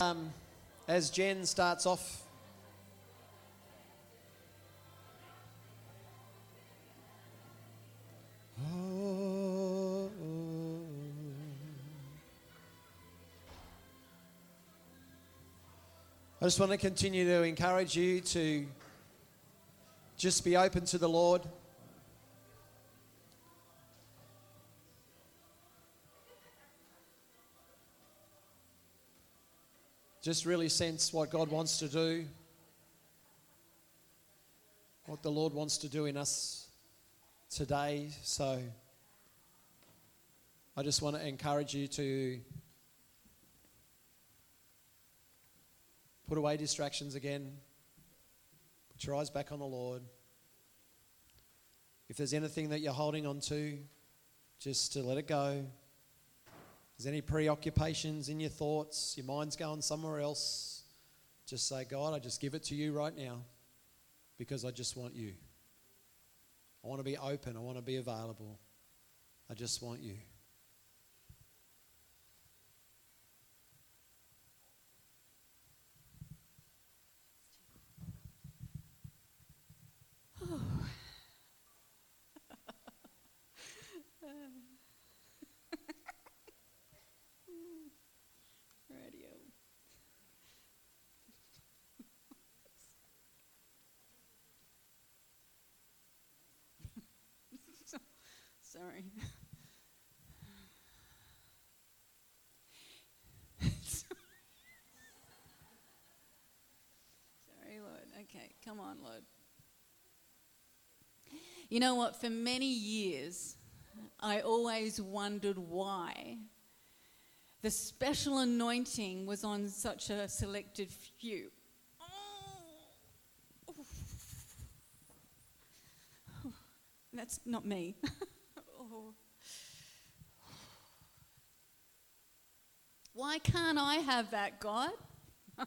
um, as Jen starts off. I just want to continue to encourage you to just be open to the Lord. Just really sense what God wants to do, what the Lord wants to do in us today. So I just want to encourage you to put away distractions again, put your eyes back on the Lord. If there's anything that you're holding on to, just to let it go there's any preoccupations in your thoughts, your mind's going somewhere else, just say, God, I just give it to you right now because I just want you. I want to be open, I want to be available. I just want you. Sorry. Sorry, Lord. Okay, come on, Lord. You know what? For many years, I always wondered why the special anointing was on such a selected few. That's not me. Why can't I have that, God?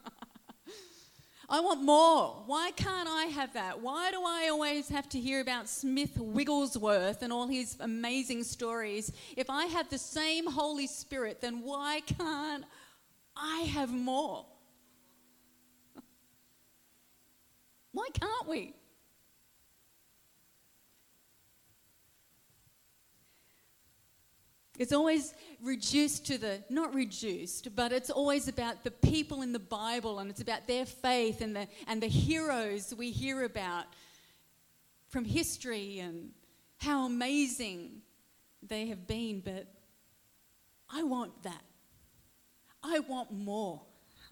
I want more. Why can't I have that? Why do I always have to hear about Smith Wigglesworth and all his amazing stories? If I have the same Holy Spirit, then why can't I have more? Why can't we? It's always reduced to the, not reduced, but it's always about the people in the Bible and it's about their faith and the, and the heroes we hear about from history and how amazing they have been. But I want that. I want more.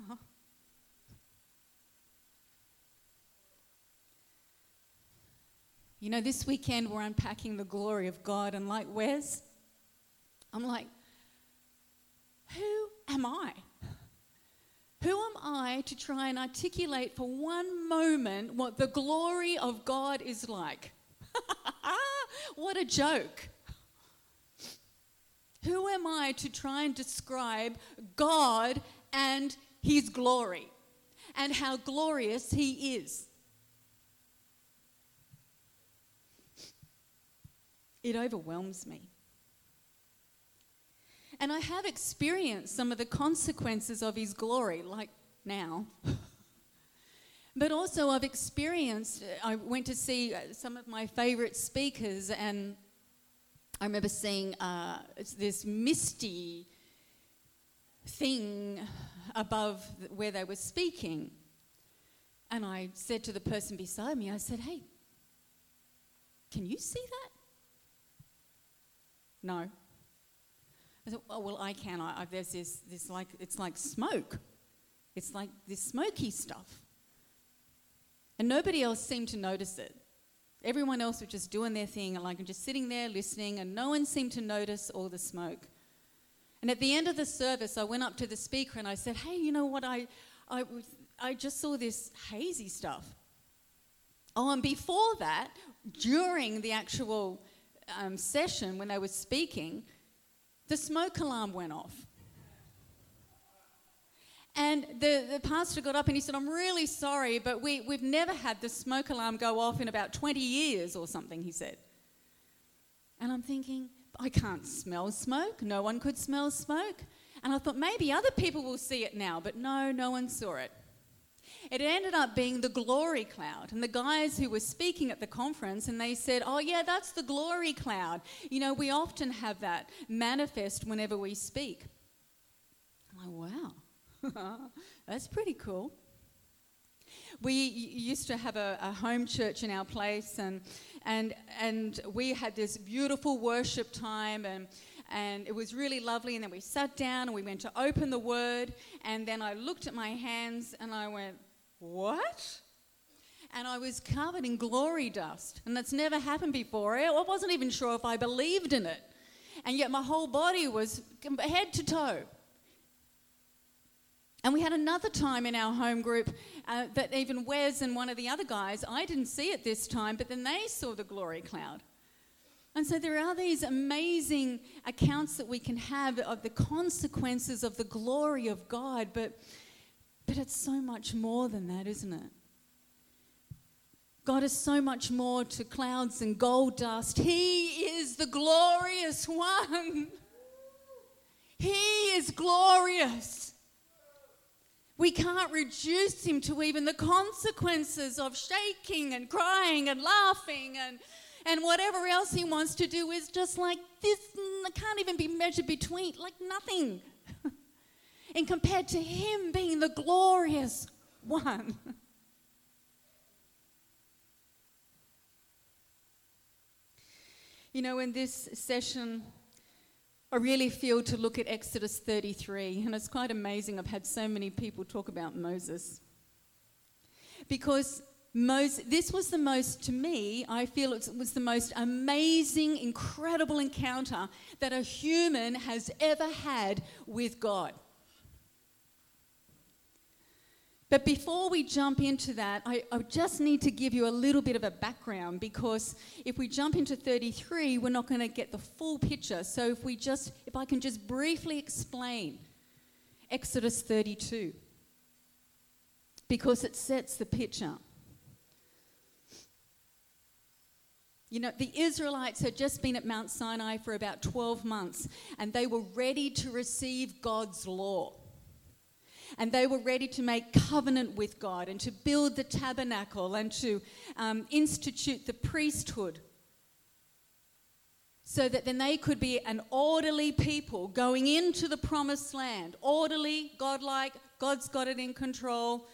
You know, this weekend we're unpacking the glory of God, and like Wes, I'm like, who am I? Who am I to try and articulate for one moment what the glory of God is like? what a joke. Who am I to try and describe God and His glory and how glorious He is? It overwhelms me. And I have experienced some of the consequences of his glory, like now. but also, I've experienced, I went to see uh, some of my favorite speakers, and I remember seeing uh, this misty thing above where they were speaking. And I said to the person beside me, I said, Hey, can you see that? No. I thought, oh, well, I can. I, I, there's this, this like, it's like smoke. It's like this smoky stuff. And nobody else seemed to notice it. Everyone else was just doing their thing, and like just sitting there listening, and no one seemed to notice all the smoke. And at the end of the service, I went up to the speaker and I said, Hey, you know what? I, I, I just saw this hazy stuff. Oh, and before that, during the actual um, session when they were speaking, the smoke alarm went off. And the, the pastor got up and he said, I'm really sorry, but we, we've never had the smoke alarm go off in about 20 years or something, he said. And I'm thinking, I can't smell smoke. No one could smell smoke. And I thought maybe other people will see it now, but no, no one saw it. It ended up being the glory cloud. And the guys who were speaking at the conference, and they said, Oh, yeah, that's the glory cloud. You know, we often have that manifest whenever we speak. I'm like, wow, that's pretty cool. We used to have a, a, home church in our place, and, and, and we had this beautiful worship time, and, and it was really lovely. And then we sat down and we went to open the word, and then I looked at my hands and I went, What? And I was covered in glory dust, and that's never happened before. I wasn't even sure if I believed in it. And yet my whole body was head to toe and we had another time in our home group uh, that even Wes and one of the other guys, I didn't see it this time, but then they saw the glory cloud. And so there are these amazing accounts that we can have of the consequences of the glory of God, but, but it's so much more than that, isn't it? God is so much more to clouds and gold dust. He is the glorious one. He is glorious. We can't reduce him to even the consequences of shaking and crying and laughing and, and whatever else he wants to do is just like this, mm, It can't even be measured between, like nothing. And compared to him being the glorious one. you know, in this session, I really feel to look at Exodus 33, and it's quite amazing. I've had so many people talk about Moses. Because Moses, this was the most, to me, I feel it was the most amazing, incredible encounter that a human has ever had with God. But before we jump into that, I, I, just need to give you a little bit of a background because if we jump into 33, we're not going to get the full picture. So if we just, if I can just briefly explain Exodus 32, because it sets the picture. You know, the Israelites had just been at Mount Sinai for about 12 months and they were ready to receive God's law and they were ready to make covenant with God and to build the tabernacle and to um, institute the priesthood so that then they could be an orderly people going into the promised land. Orderly, godlike, God's got it in control,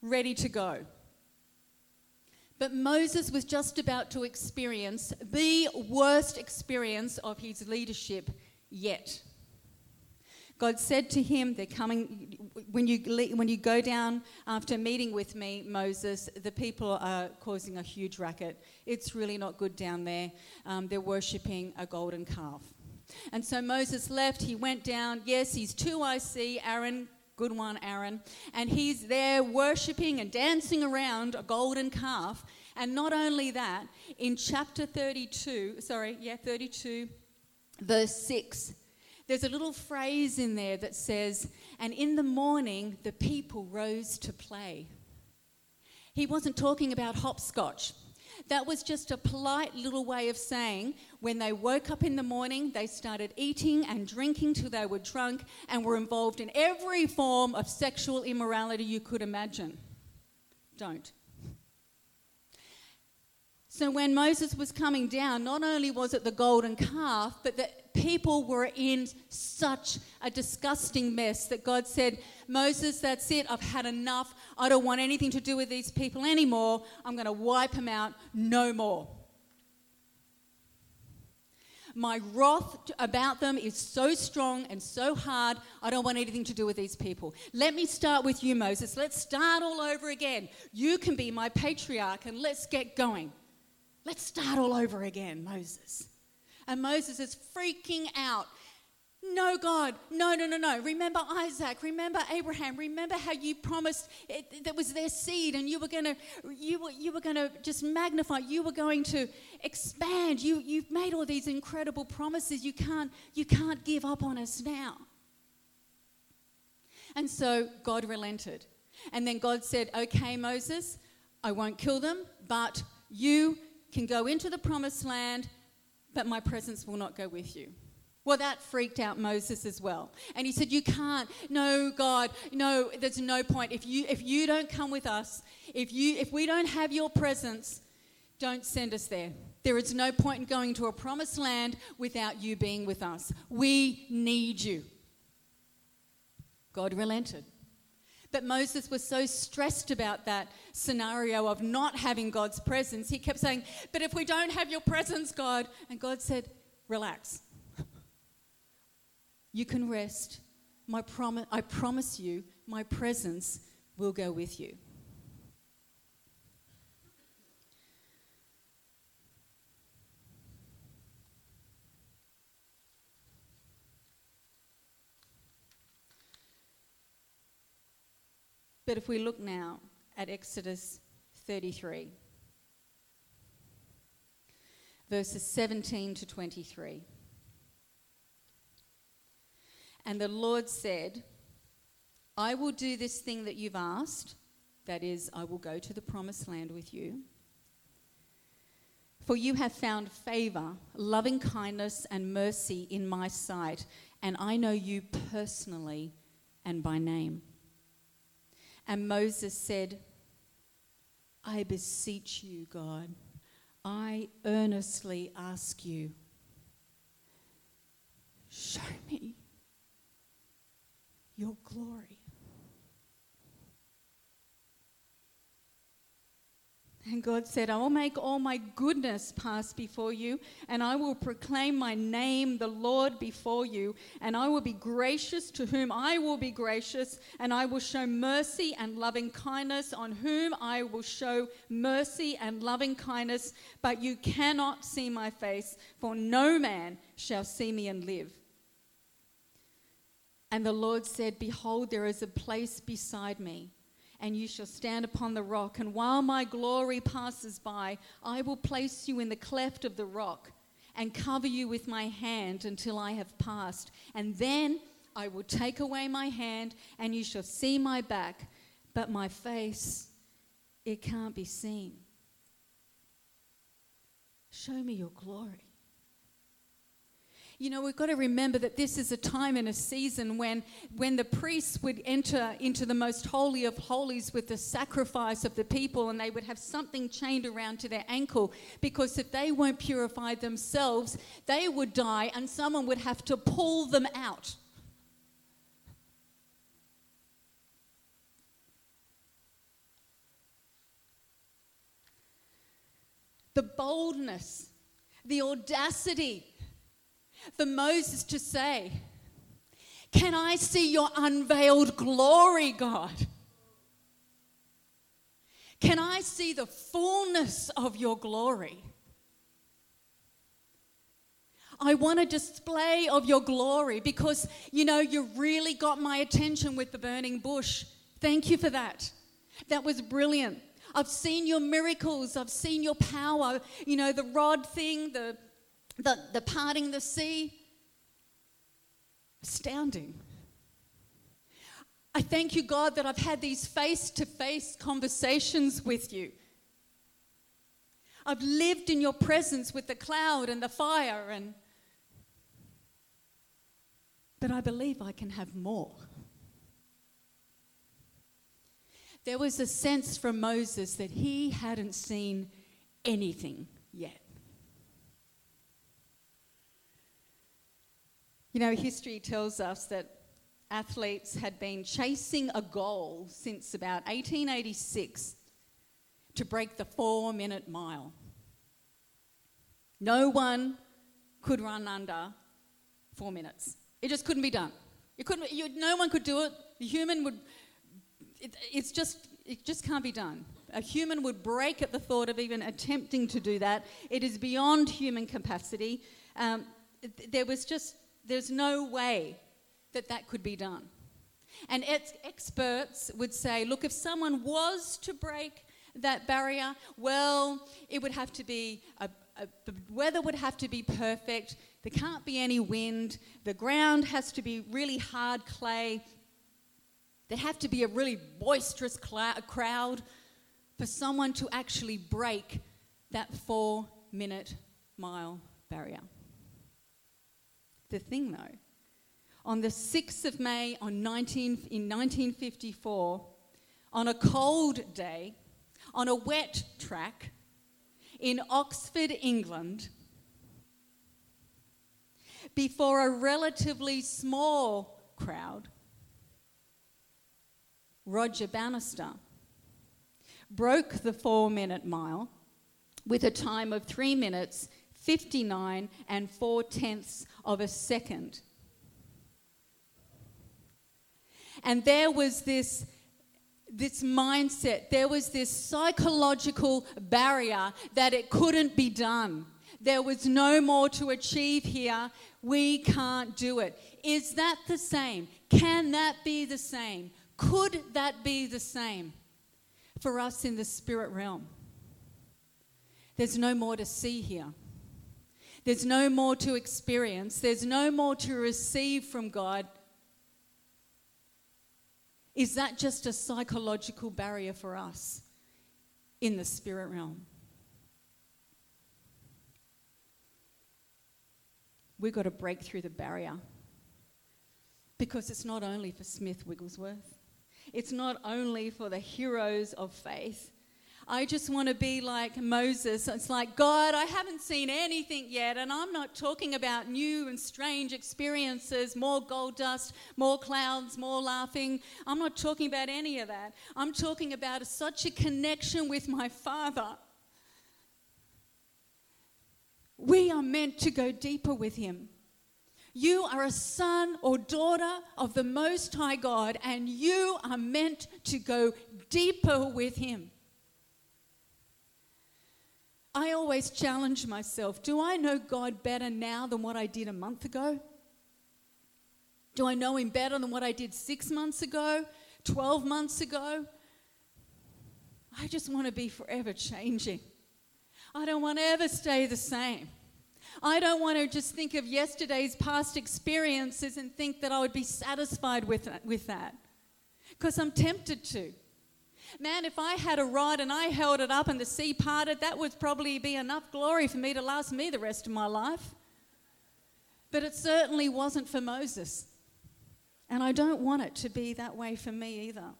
ready to go. But Moses was just about to experience the worst experience of his leadership yet. God said to him, They're coming, when you, when you go down after meeting with me, Moses, the people are causing a huge racket. It's really not good down there. Um, they're worshipping a golden calf. And so Moses left, he went down. Yes, he's 2IC, Aaron, good one, Aaron. And he's there worshipping and dancing around a golden calf. And not only that, in chapter 32, sorry, yeah, 32, verse 6, there's a little phrase in there that says, and in the morning the people rose to play. He wasn't talking about hopscotch. That was just a polite little way of saying when they woke up in the morning, they started eating and drinking till they were drunk and were involved in every form of sexual immorality you could imagine. Don't. So when Moses was coming down, not only was it the golden calf, but the people were in such a disgusting mess that God said, Moses, that's it. I've had enough. I don't want anything to do with these people anymore. I'm going to wipe them out. No more. My wrath about them is so strong and so hard, I don't want anything to do with these people. Let me start with you, Moses. Let's start all over again. You can be my patriarch and let's get going. Let's start all over again, Moses. And Moses is freaking out. No, God, no, no, no, no. Remember Isaac, remember Abraham, remember how you promised it, that was their seed and you were going to you were, you were to just magnify, you were going to expand. You you've made all these incredible promises. You can't you can't give up on us now. And so God relented. And then God said, "Okay, Moses, I won't kill them, but you can go into the promised land, but my presence will not go with you. Well, that freaked out Moses as well. And he said, You can't. No, God, no, there's no point. If you if you don't come with us, if you if we don't have your presence, don't send us there. There is no point in going to a promised land without you being with us. We need you. God relented. But Moses was so stressed about that scenario of not having God's presence, he kept saying, But if we don't have your presence, God, and God said, Relax. You can rest. My prom- I promise you, my presence will go with you. But if we look now at Exodus 33, verses 17 to 23. And the Lord said, I will do this thing that you've asked. That is, I will go to the promised land with you. For you have found favor, loving kindness, and mercy in my sight, and I know you personally and by name. And Moses said, I beseech you, God, I earnestly ask you, show me your glory. And God said, I will make all my goodness pass before you, and I will proclaim my name, the Lord, before you, and I will be gracious to whom I will be gracious, and I will show mercy and loving kindness on whom I will show mercy and loving kindness. But you cannot see my face, for no man shall see me and live. And the Lord said, Behold, there is a place beside me and you shall stand upon the rock. And while my glory passes by, I will place you in the cleft of the rock and cover you with my hand until I have passed. And then I will take away my hand, and you shall see my back, but my face, it can't be seen. Show me your glory. You know, we've got to remember that this is a time and a season when, when the priests would enter into the most holy of holies with the sacrifice of the people and they would have something chained around to their ankle because if they weren't purified themselves, they would die and someone would have to pull them out. The boldness, the audacity for Moses to say, Can I see your unveiled glory, God? Can I see the fullness of your glory? I want a display of your glory because, you know, you really got my attention with the burning bush. Thank you for that. That was brilliant. I've seen your miracles. I've seen your power. You know, the rod thing, the the, the parting the sea. Astounding. I thank you, God, that I've had these face to face conversations with you. I've lived in your presence with the cloud and the fire, and but I believe I can have more. There was a sense from Moses that he hadn't seen anything yet. You know, history tells us that athletes had been chasing a goal since about 1886 to break the four minute mile. No one could run under four minutes. It just couldn't be done. You couldn't, you, no one could do it. The human would, it, it's just, it just can't be done. A human would break at the thought of even attempting to do that. It is beyond human capacity. Um, there was just there's no way that that could be done. And ex- experts would say, look, if someone was to break that barrier, well, it would have to be, a, a, the weather would have to be perfect. There can't be any wind. The ground has to be really hard clay. There have to be a really boisterous cl- crowd for someone to actually break that four minute mile barrier. The thing though. On the 6th of May on 19, in 1954, on a cold day, on a wet track in Oxford, England, before a relatively small crowd, Roger Bannister broke the four minute mile with a time of three minutes, 59 and four tenths of a second. And there was this, this mindset, there was this psychological barrier that it couldn't be done. There was no more to achieve here. We can't do it. Is that the same? Can that be the same? Could that be the same for us in the spirit realm? There's no more to see here. There's no more to experience. There's no more to receive from God. Is that just a psychological barrier for us in the spirit realm? We've got to break through the barrier because it's not only for Smith Wigglesworth. It's not only for the heroes of faith. I just want to be like Moses. It's like, God, I haven't seen anything yet, and I'm not talking about new and strange experiences, more gold dust, more clouds, more laughing. I'm not talking about any of that. I'm talking about such a connection with my Father. We are meant to go deeper with Him. You are a son or daughter of the Most High God, and you are meant to go deeper with Him. I always challenge myself do I know God better now than what I did a month ago? Do I know Him better than what I did six months ago, 12 months ago? I just want to be forever changing. I don't want to ever stay the same. I don't want to just think of yesterday's past experiences and think that I would be satisfied with that, with that. Because I'm tempted to. Man, if I had a rod and I held it up and the sea parted, that would probably be enough glory for me to last me the rest of my life. But it certainly wasn't for Moses. And I don't want it to be that way for me either.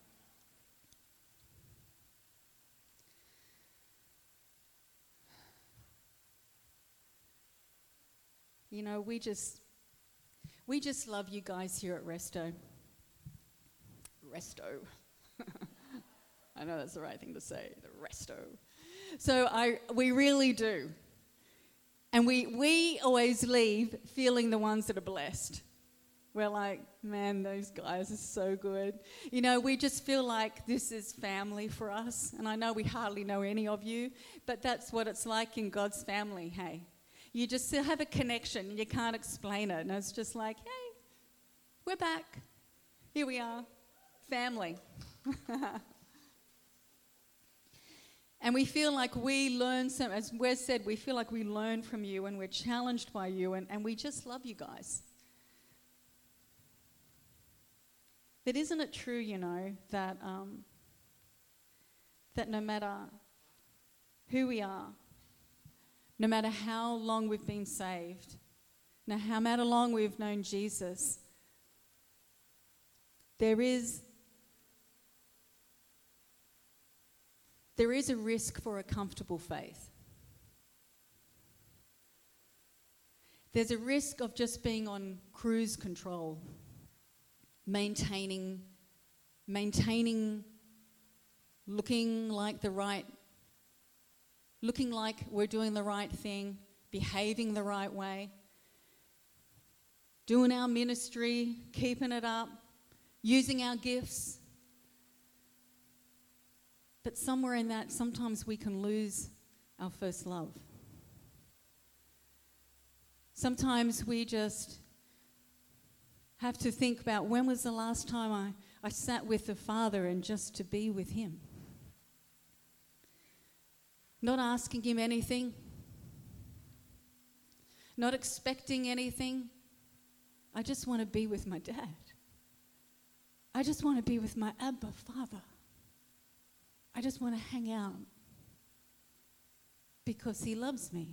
You know, we just we just love you guys here at Resto. Resto. I know that's the right thing to say, the Resto. So I we really do. And we we always leave feeling the ones that are blessed. We're like, man, those guys are so good. You know, we just feel like this is family for us. And I know we hardly know any of you, but that's what it's like in God's family, hey? You just still have a connection. You can't explain it. And it's just like, hey, we're back. Here we are. Family. and we feel like we learn some, as Wes said, we feel like we learn from you and we're challenged by you and, and we just love you guys. But isn't it true, you know, that, um, that no matter who we are, no matter how long we've been saved, no matter how long we've known Jesus, there is there is a risk for a comfortable faith. There's a risk of just being on cruise control, maintaining maintaining looking like the right looking like we're doing the right thing, behaving the right way, doing our ministry, keeping it up, using our gifts. But somewhere in that, sometimes we can lose our first love. Sometimes we just have to think about when was the last time I, I sat with the Father and just to be with Him not asking Him anything, not expecting anything. I just want to be with my dad. I just want to be with my Abba Father. I just want to hang out because He loves me.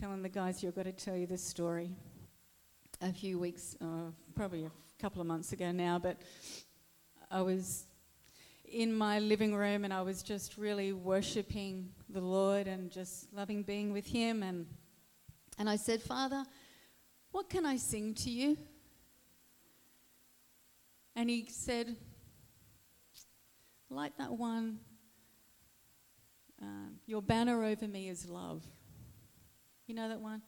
telling the guys, you've got to tell you this story. A few weeks, uh, probably a couple of months ago now, but I was in my living room and I was just really worshipping the Lord and just loving being with Him. And, and I said, Father, what can I sing to you? And He said, like that one, um, Your banner over me is love. You know that one?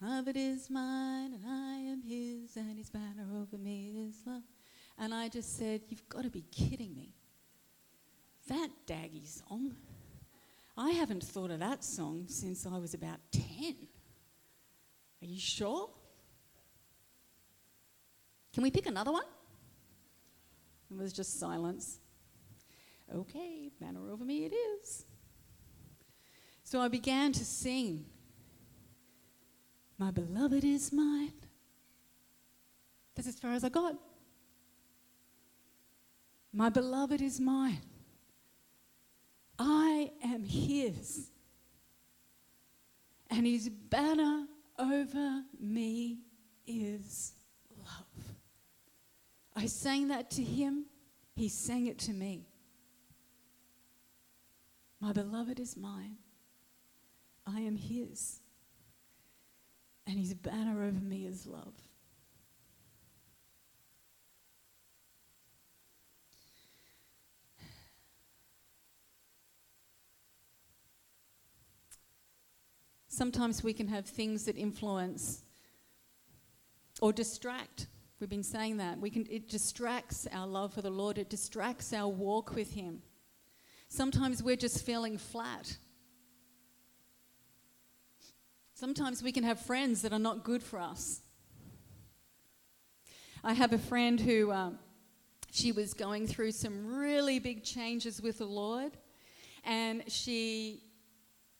Love it is mine and I am His, and His banner over me is love. And I just said, You've got to be kidding me. That Daggy song. I haven't thought of that song since I was about 10. Are you sure? Can we pick another one? It was just silence. Okay, banner over me it is. So I began to sing. My beloved is mine. That's as far as I got. My beloved is mine. I am his. And his banner over me is. I sang that to him, he sang it to me. My beloved is mine. I am his. And his banner over me is love. Sometimes we can have things that influence or distract. We've been saying that. We can, it distracts our love for the Lord, it distracts our walk with Him. Sometimes we're just feeling flat. Sometimes we can have friends that are not good for us. I have a friend who um, she was going through some really big changes with the Lord, and she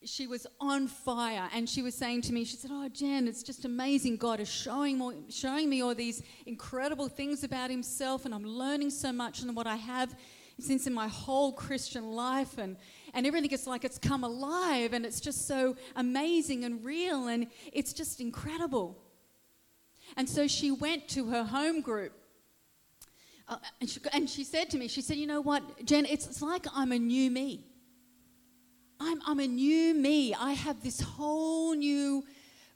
she was on fire and she was saying to me she said oh jen it's just amazing. God is showing, more, showing me all these incredible things about himself and i'm learning so much and what i have since in my whole christian life and, and everything is like it's come alive and it's just so amazing and real and it's just incredible. And so she went to her home group. Uh, and, she, and she said to me she said you know what jen it's, it's like i'm a new me I'm, I'm a new me. I have this whole new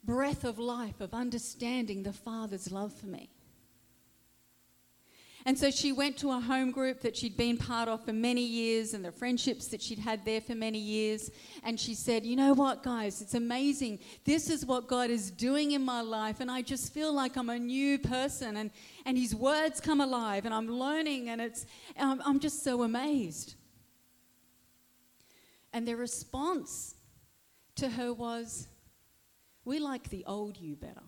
breath of life of understanding the Father's love for me. And so she went to a home group that she'd been part of for many years and the friendships that she'd had there for many years. And she said, You know what, guys? It's amazing. This is what God is doing in my life. And I just feel like I'm a new person. And, and His words come alive. And I'm learning. And it's, I'm, I'm just so amazed. And their response to her was, We like the old you better.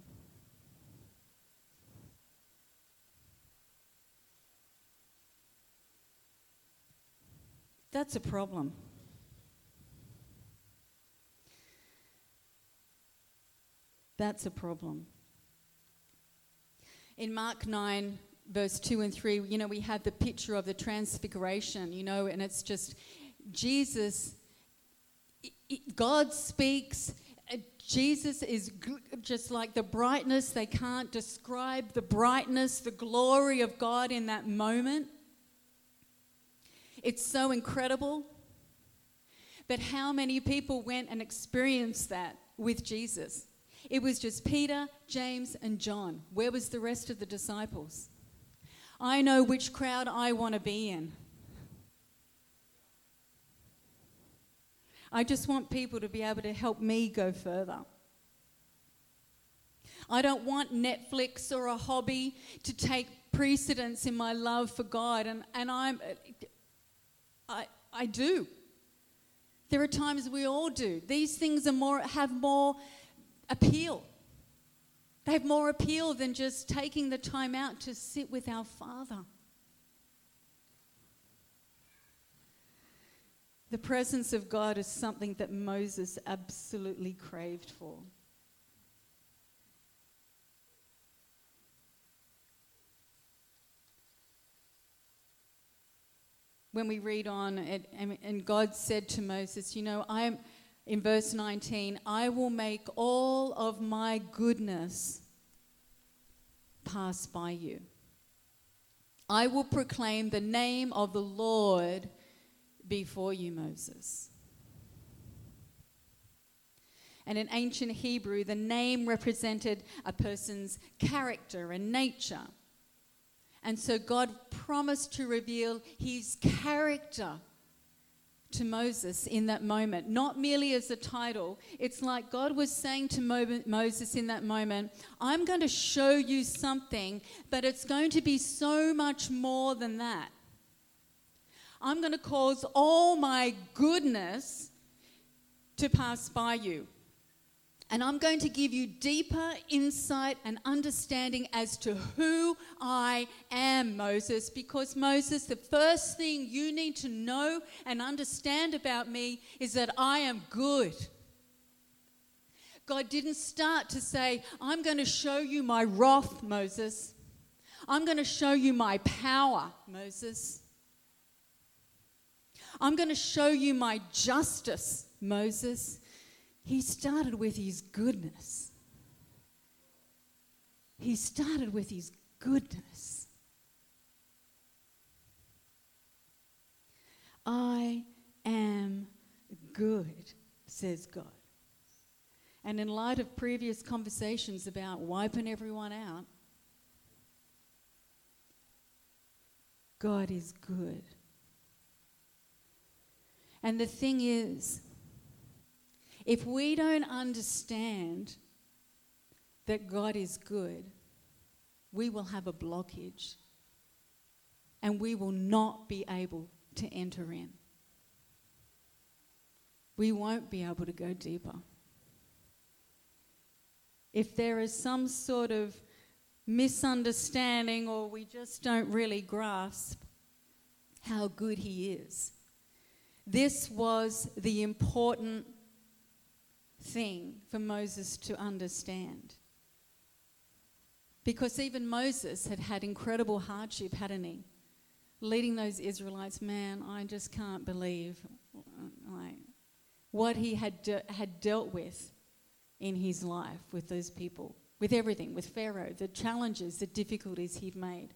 That's a problem. That's a problem. In Mark 9, verse 2 and 3, you know, we have the picture of the transfiguration, you know, and it's just Jesus God speaks. Jesus is just like the brightness. They can't describe the brightness, the glory of God in that moment. It's so incredible. But how many people went and experienced that with Jesus? It was just Peter, James, and John. Where was the rest of the disciples? I know which crowd I want to be in. I just want people to be able to help me go further. I don't want Netflix or a hobby to take precedence in my love for God, and, and I'm, I, I do. There are times we all do. These things are more, have more appeal. They have more appeal than just taking the time out to sit with our Father. The presence of God is something that Moses absolutely craved for. When we read on, it, and God said to Moses, You know, I'm, in verse 19, I will make all of my goodness pass by you. I will proclaim the name of the Lord before you, Moses. And in ancient Hebrew, the name represented a person's character and nature. And so God promised to reveal his character to Moses in that moment, not merely as a title. It's like God was saying to Mo- Moses in that moment, I'm going to show you something, but it's going to be so much more than that. I'm going to cause all my goodness to pass by you. And I'm going to give you deeper insight and understanding as to who I am, Moses, because Moses, the first thing you need to know and understand about me is that I am good. God didn't start to say, I'm going to show you my wrath, Moses. I'm going to show you my power, Moses. I'm going to show you my justice, Moses. He started with his goodness. He started with his goodness. I am good, says God. And in light of previous conversations about wiping everyone out, God is good. And the thing is, if we don't understand that God is good, we will have a blockage and we will not be able to enter in. We won't be able to go deeper. If there is some sort of misunderstanding or we just don't really grasp how good He is, this was the important thing for Moses to understand. Because even Moses had had incredible hardship, hadn't he? Leading those Israelites, man, I just can't believe like, what he had, de- had dealt with in his life with those people, with everything, with Pharaoh, the challenges, the difficulties he'd made.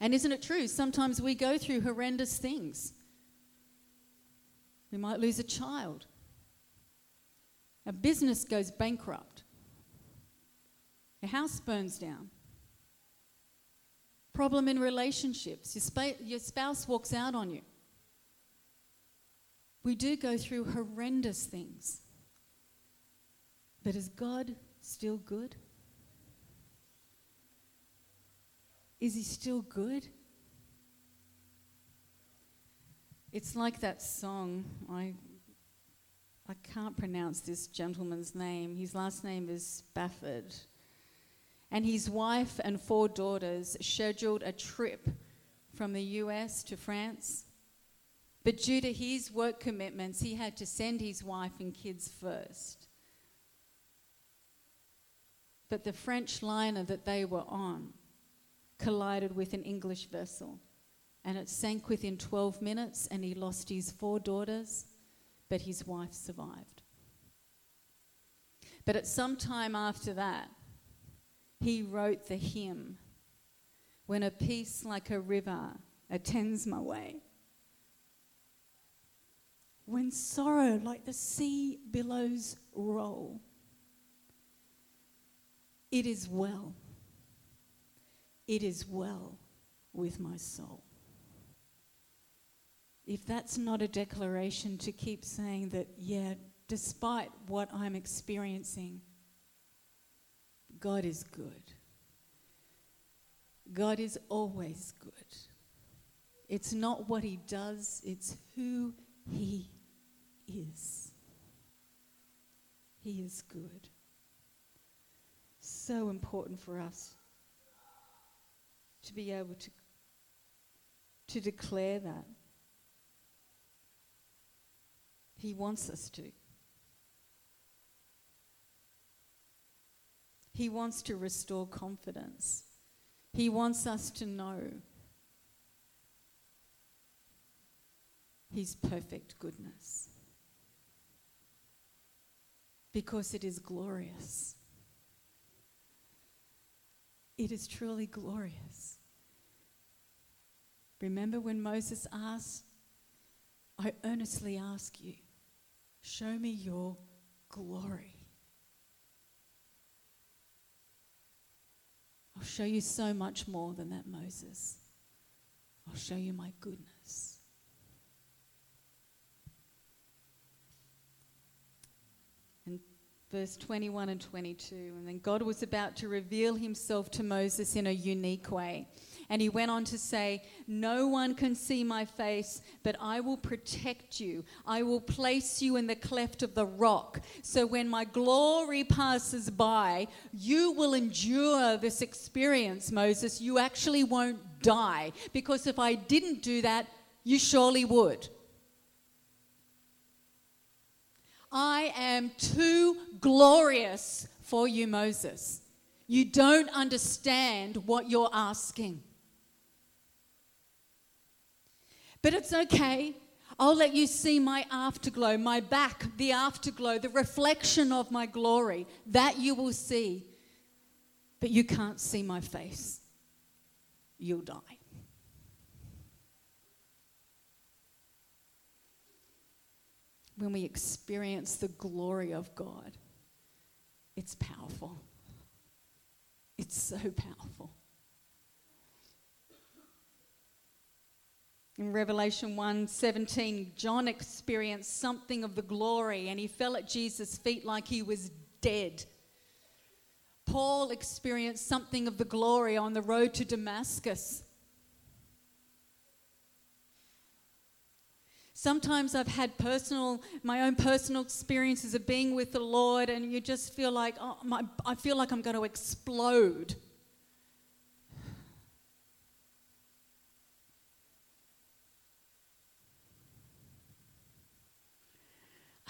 And isn't it true? Sometimes we go through horrendous things. We might lose a child. A business goes bankrupt. A house burns down. Problem in relationships. Your, spa- your spouse walks out on you. We do go through horrendous things. But is God still good? Is he still good? It's like that song. I, I can't pronounce this gentleman's name. His last name is Spafford. And his wife and four daughters scheduled a trip from the US to France. But due to his work commitments, he had to send his wife and kids first. But the French liner that they were on collided with an English vessel and it sank within 12 minutes, and he lost his four daughters, but his wife survived. But at some time after that, he wrote the hymn, When a peace like a river attends my way. When sorrow like the sea billows roll, it is well. It is well with my soul if that's not a declaration to keep saying that, yeah, despite what I'm experiencing, God is good. God is always good. It's not what he does, it's who he is. He is good. So important for us to be able to, to declare that. He wants us to. He wants to restore confidence. He wants us to know His perfect goodness. because it is glorious. It is truly glorious. Remember when Moses asked, I earnestly ask you, show me your glory. I'll show you so much more than that, Moses. I'll show you my goodness. And verse 21 and 22. And then God was about to reveal himself to Moses in a unique way. And he went on to say, No one can see my face, but I will protect you. I will place you in the cleft of the rock. So when my glory passes by, you will endure this experience, Moses. You actually won't die. Because if I didn't do that, you surely would. I am too glorious for you, Moses. You don't understand what you're asking. But it's okay. I'll let you see my afterglow, my back, the afterglow, the reflection of my glory. That you will see. But you can't see my face. You'll die. When we experience the glory of God, it's powerful. It's so powerful. In Revelation 1:17, John experienced something of the glory and he fell at Jesus' feet like he was dead. Paul experienced something of the glory on the road to Damascus. Sometimes I've had personal, my own personal experiences of being with the Lord, and you just feel like, oh, my, I feel like I'm going to explode.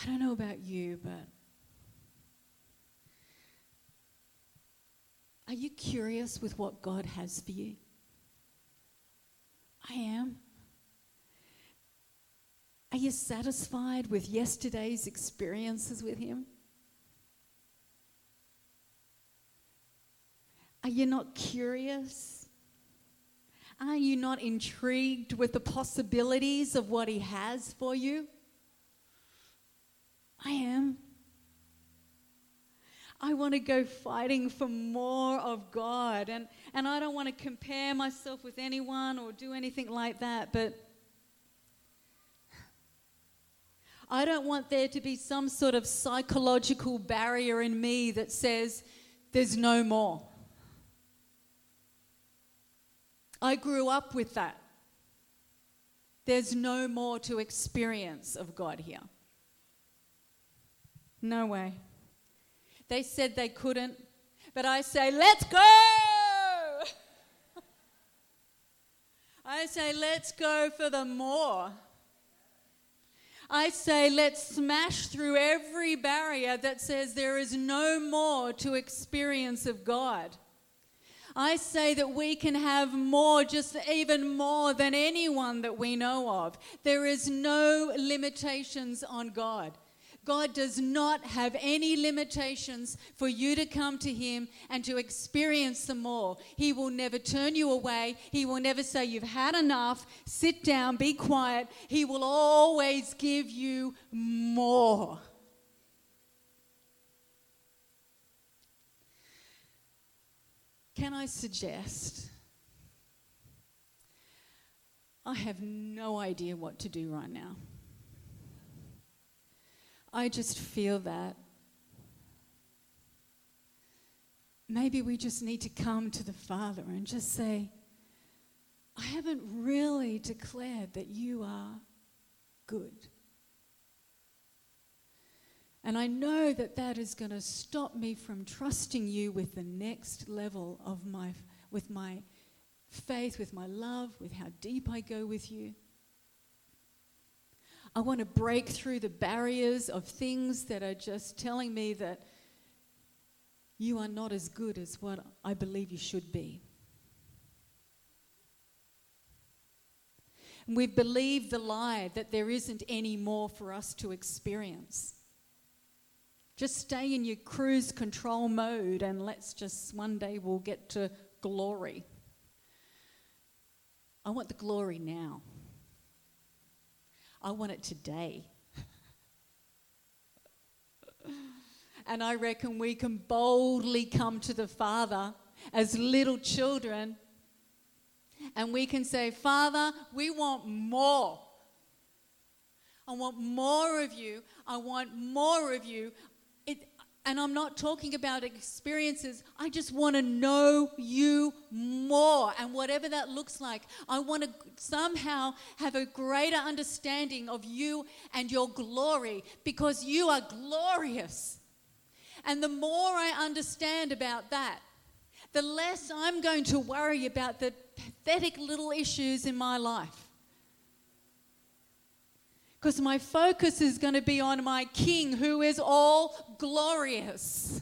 I don't know about you, but are you curious with what God has for you? I am. Are you satisfied with yesterday's experiences with Him? Are you not curious? Are you not intrigued with the possibilities of what He has for you? I am. I want to go fighting for more of God. And, and I don't want to compare myself with anyone or do anything like that, but I don't want there to be some sort of psychological barrier in me that says there's no more. I grew up with that. There's no more to experience of God here. No way. They said they couldn't, but I say, let's go! I say, let's go for the more. I say, let's smash through every barrier that says there is no more to experience of God. I say that we can have more, just even more than anyone that we know of. There is no limitations on God. God does not have any limitations for you to come to Him and to experience some more. He will never turn you away. He will never say, You've had enough, sit down, be quiet. He will always give you more. Can I suggest? I have no idea what to do right now. I just feel that maybe we just need to come to the Father and just say, I haven't really declared that you are good. And I know that that is going to stop me from trusting you with the next level of my with my faith, with my love, with how deep I go with you. I want to break through the barriers of things that are just telling me that you are not as good as what I believe you should be. And we've believed the lie that there isn't any more for us to experience. Just stay in your cruise control mode and let's just one day we'll get to glory. I want the glory now. I want it today. and I reckon we can boldly come to the Father as little children and we can say, Father, we want more. I want more of you. I want more of you. And I'm not talking about experiences. I just want to know you more. And whatever that looks like, I want to somehow have a greater understanding of you and your glory because you are glorious. And the more I understand about that, the less I'm going to worry about the pathetic little issues in my life. Because my focus is going to be on my King who is all glorious.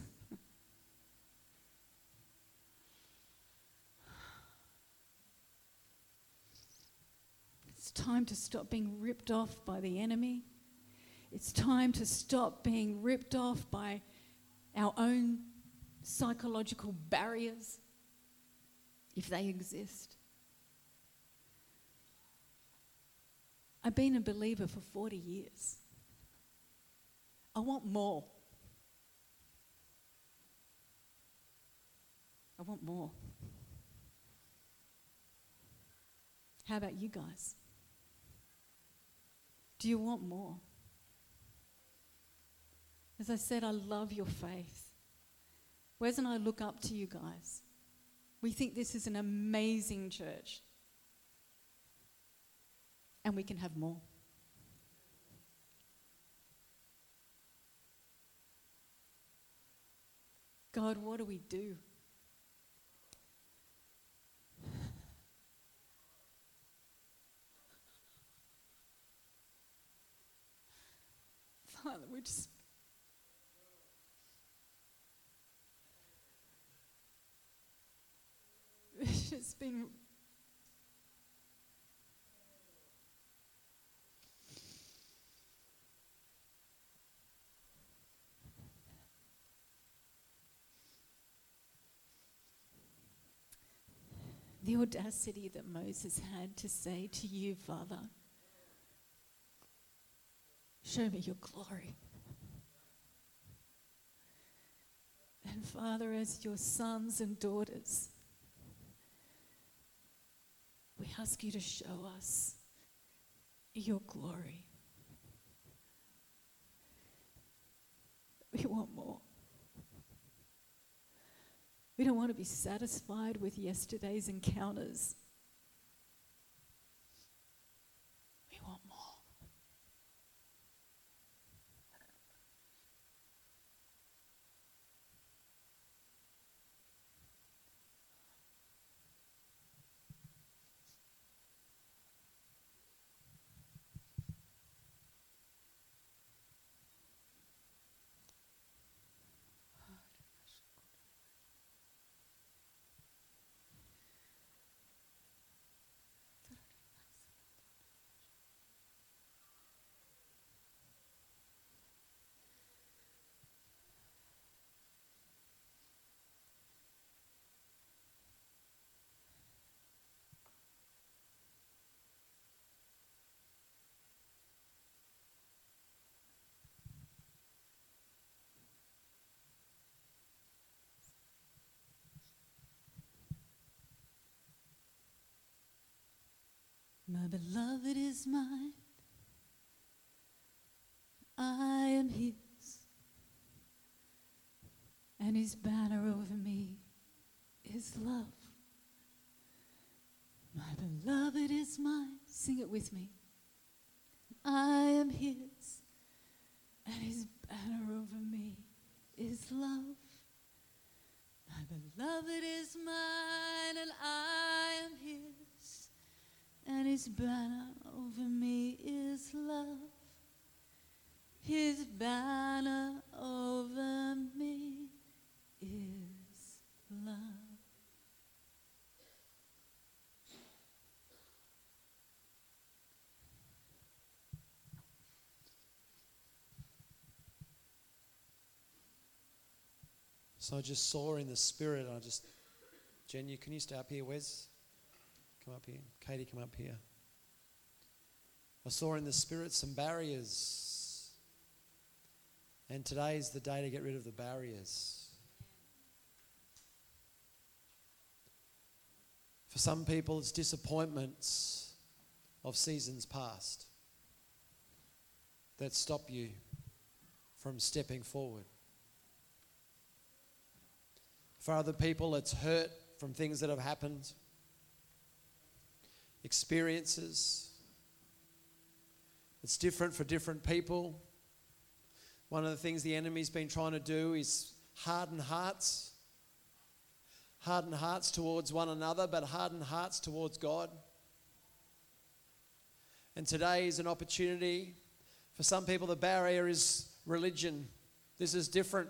It's time to stop being ripped off by the enemy. It's time to stop being ripped off by our own psychological barriers, if they exist. I've been a believer for 40 years. I want more. I want more. How about you guys? Do you want more? As I said, I love your faith. Wes and I look up to you guys. We think this is an amazing church. And we can have more. God, what do we do? Father, we just it's been the audacity that Moses had to say to you, Father, show me your glory. And Father, as your sons and daughters, we ask you to show us your glory. We want more. We don't want to be satisfied with yesterday's encounters. We want more. My beloved is mine. I am his. And his banner over me is love. My beloved is mine. Sing it with me. I am his. And his banner over me is love. My beloved is mine, and I am his and his banner over me is love. His banner over me is love. So I just saw in the spirit, I just, Jen, you, can you stay up here, Wes? Come up here. Katie, come up here. I saw in the spirit some barriers. And today is the day to get rid of the barriers. For some people, it's disappointments of seasons past that stop you from stepping forward. For other people, it's hurt from things that have happened, experiences. It's different for different people. One of the things the enemy's been trying to do is harden hearts. Harden hearts towards one another, but harden hearts towards God. And today is an opportunity. For some people, the barrier is religion. This is different.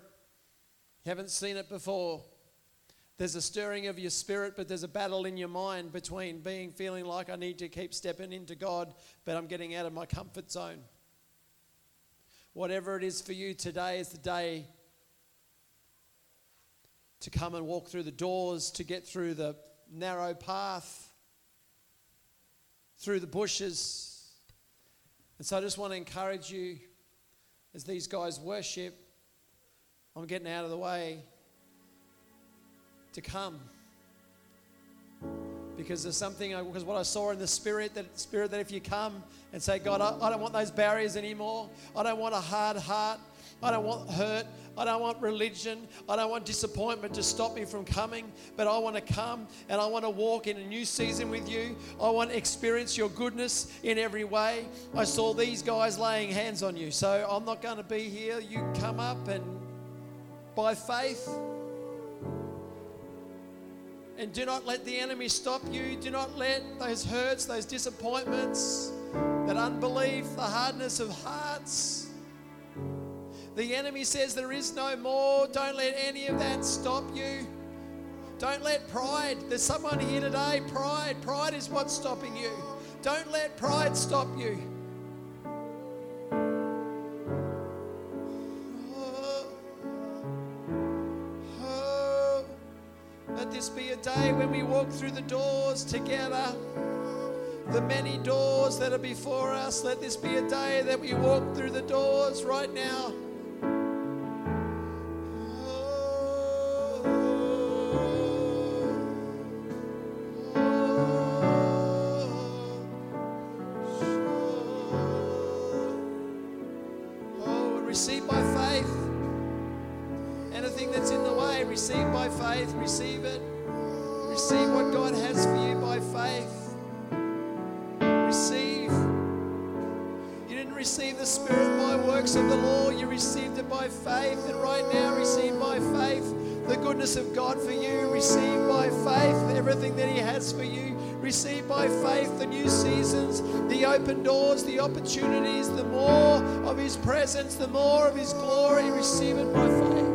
You haven't seen it before. There's a stirring of your spirit, but there's a battle in your mind between being feeling like I need to keep stepping into God, but I'm getting out of my comfort zone. Whatever it is for you, today is the day to come and walk through the doors, to get through the narrow path, through the bushes. And so I just want to encourage you as these guys worship. I'm getting out of the way to come. Because there's something, uh, because what I saw in the spirit, that spirit that if you come and say, God, I, I don't want those barriers anymore. I don't want a hard heart. I don't want hurt. I don't want religion. I don't want disappointment to stop me from coming. But I want to come and I want to walk in a new season with you. I want to experience your goodness in every way. I saw these guys laying hands on you. So I'm not going to be here. You come up and by faith, and do not let the enemy stop you. Do not let those hurts, those disappointments, that unbelief, the hardness of hearts. The enemy says there is no more. Don't let any of that stop you. Don't let pride. There's someone here today. Pride. Pride is what's stopping you. Don't let pride stop you. This be a day when we walk through the doors together. The many doors that are before us. Let this be a day that we walk through the doors right now. Faith, receive it. Receive what God has for you by faith. Receive. You didn't receive the Spirit by works of the law, you received it by faith. And right now, receive by faith the goodness of God for you. Receive by faith everything that He has for you. Receive by faith the new seasons, the open doors, the opportunities, the more of His presence, the more of His glory. Receive it by faith.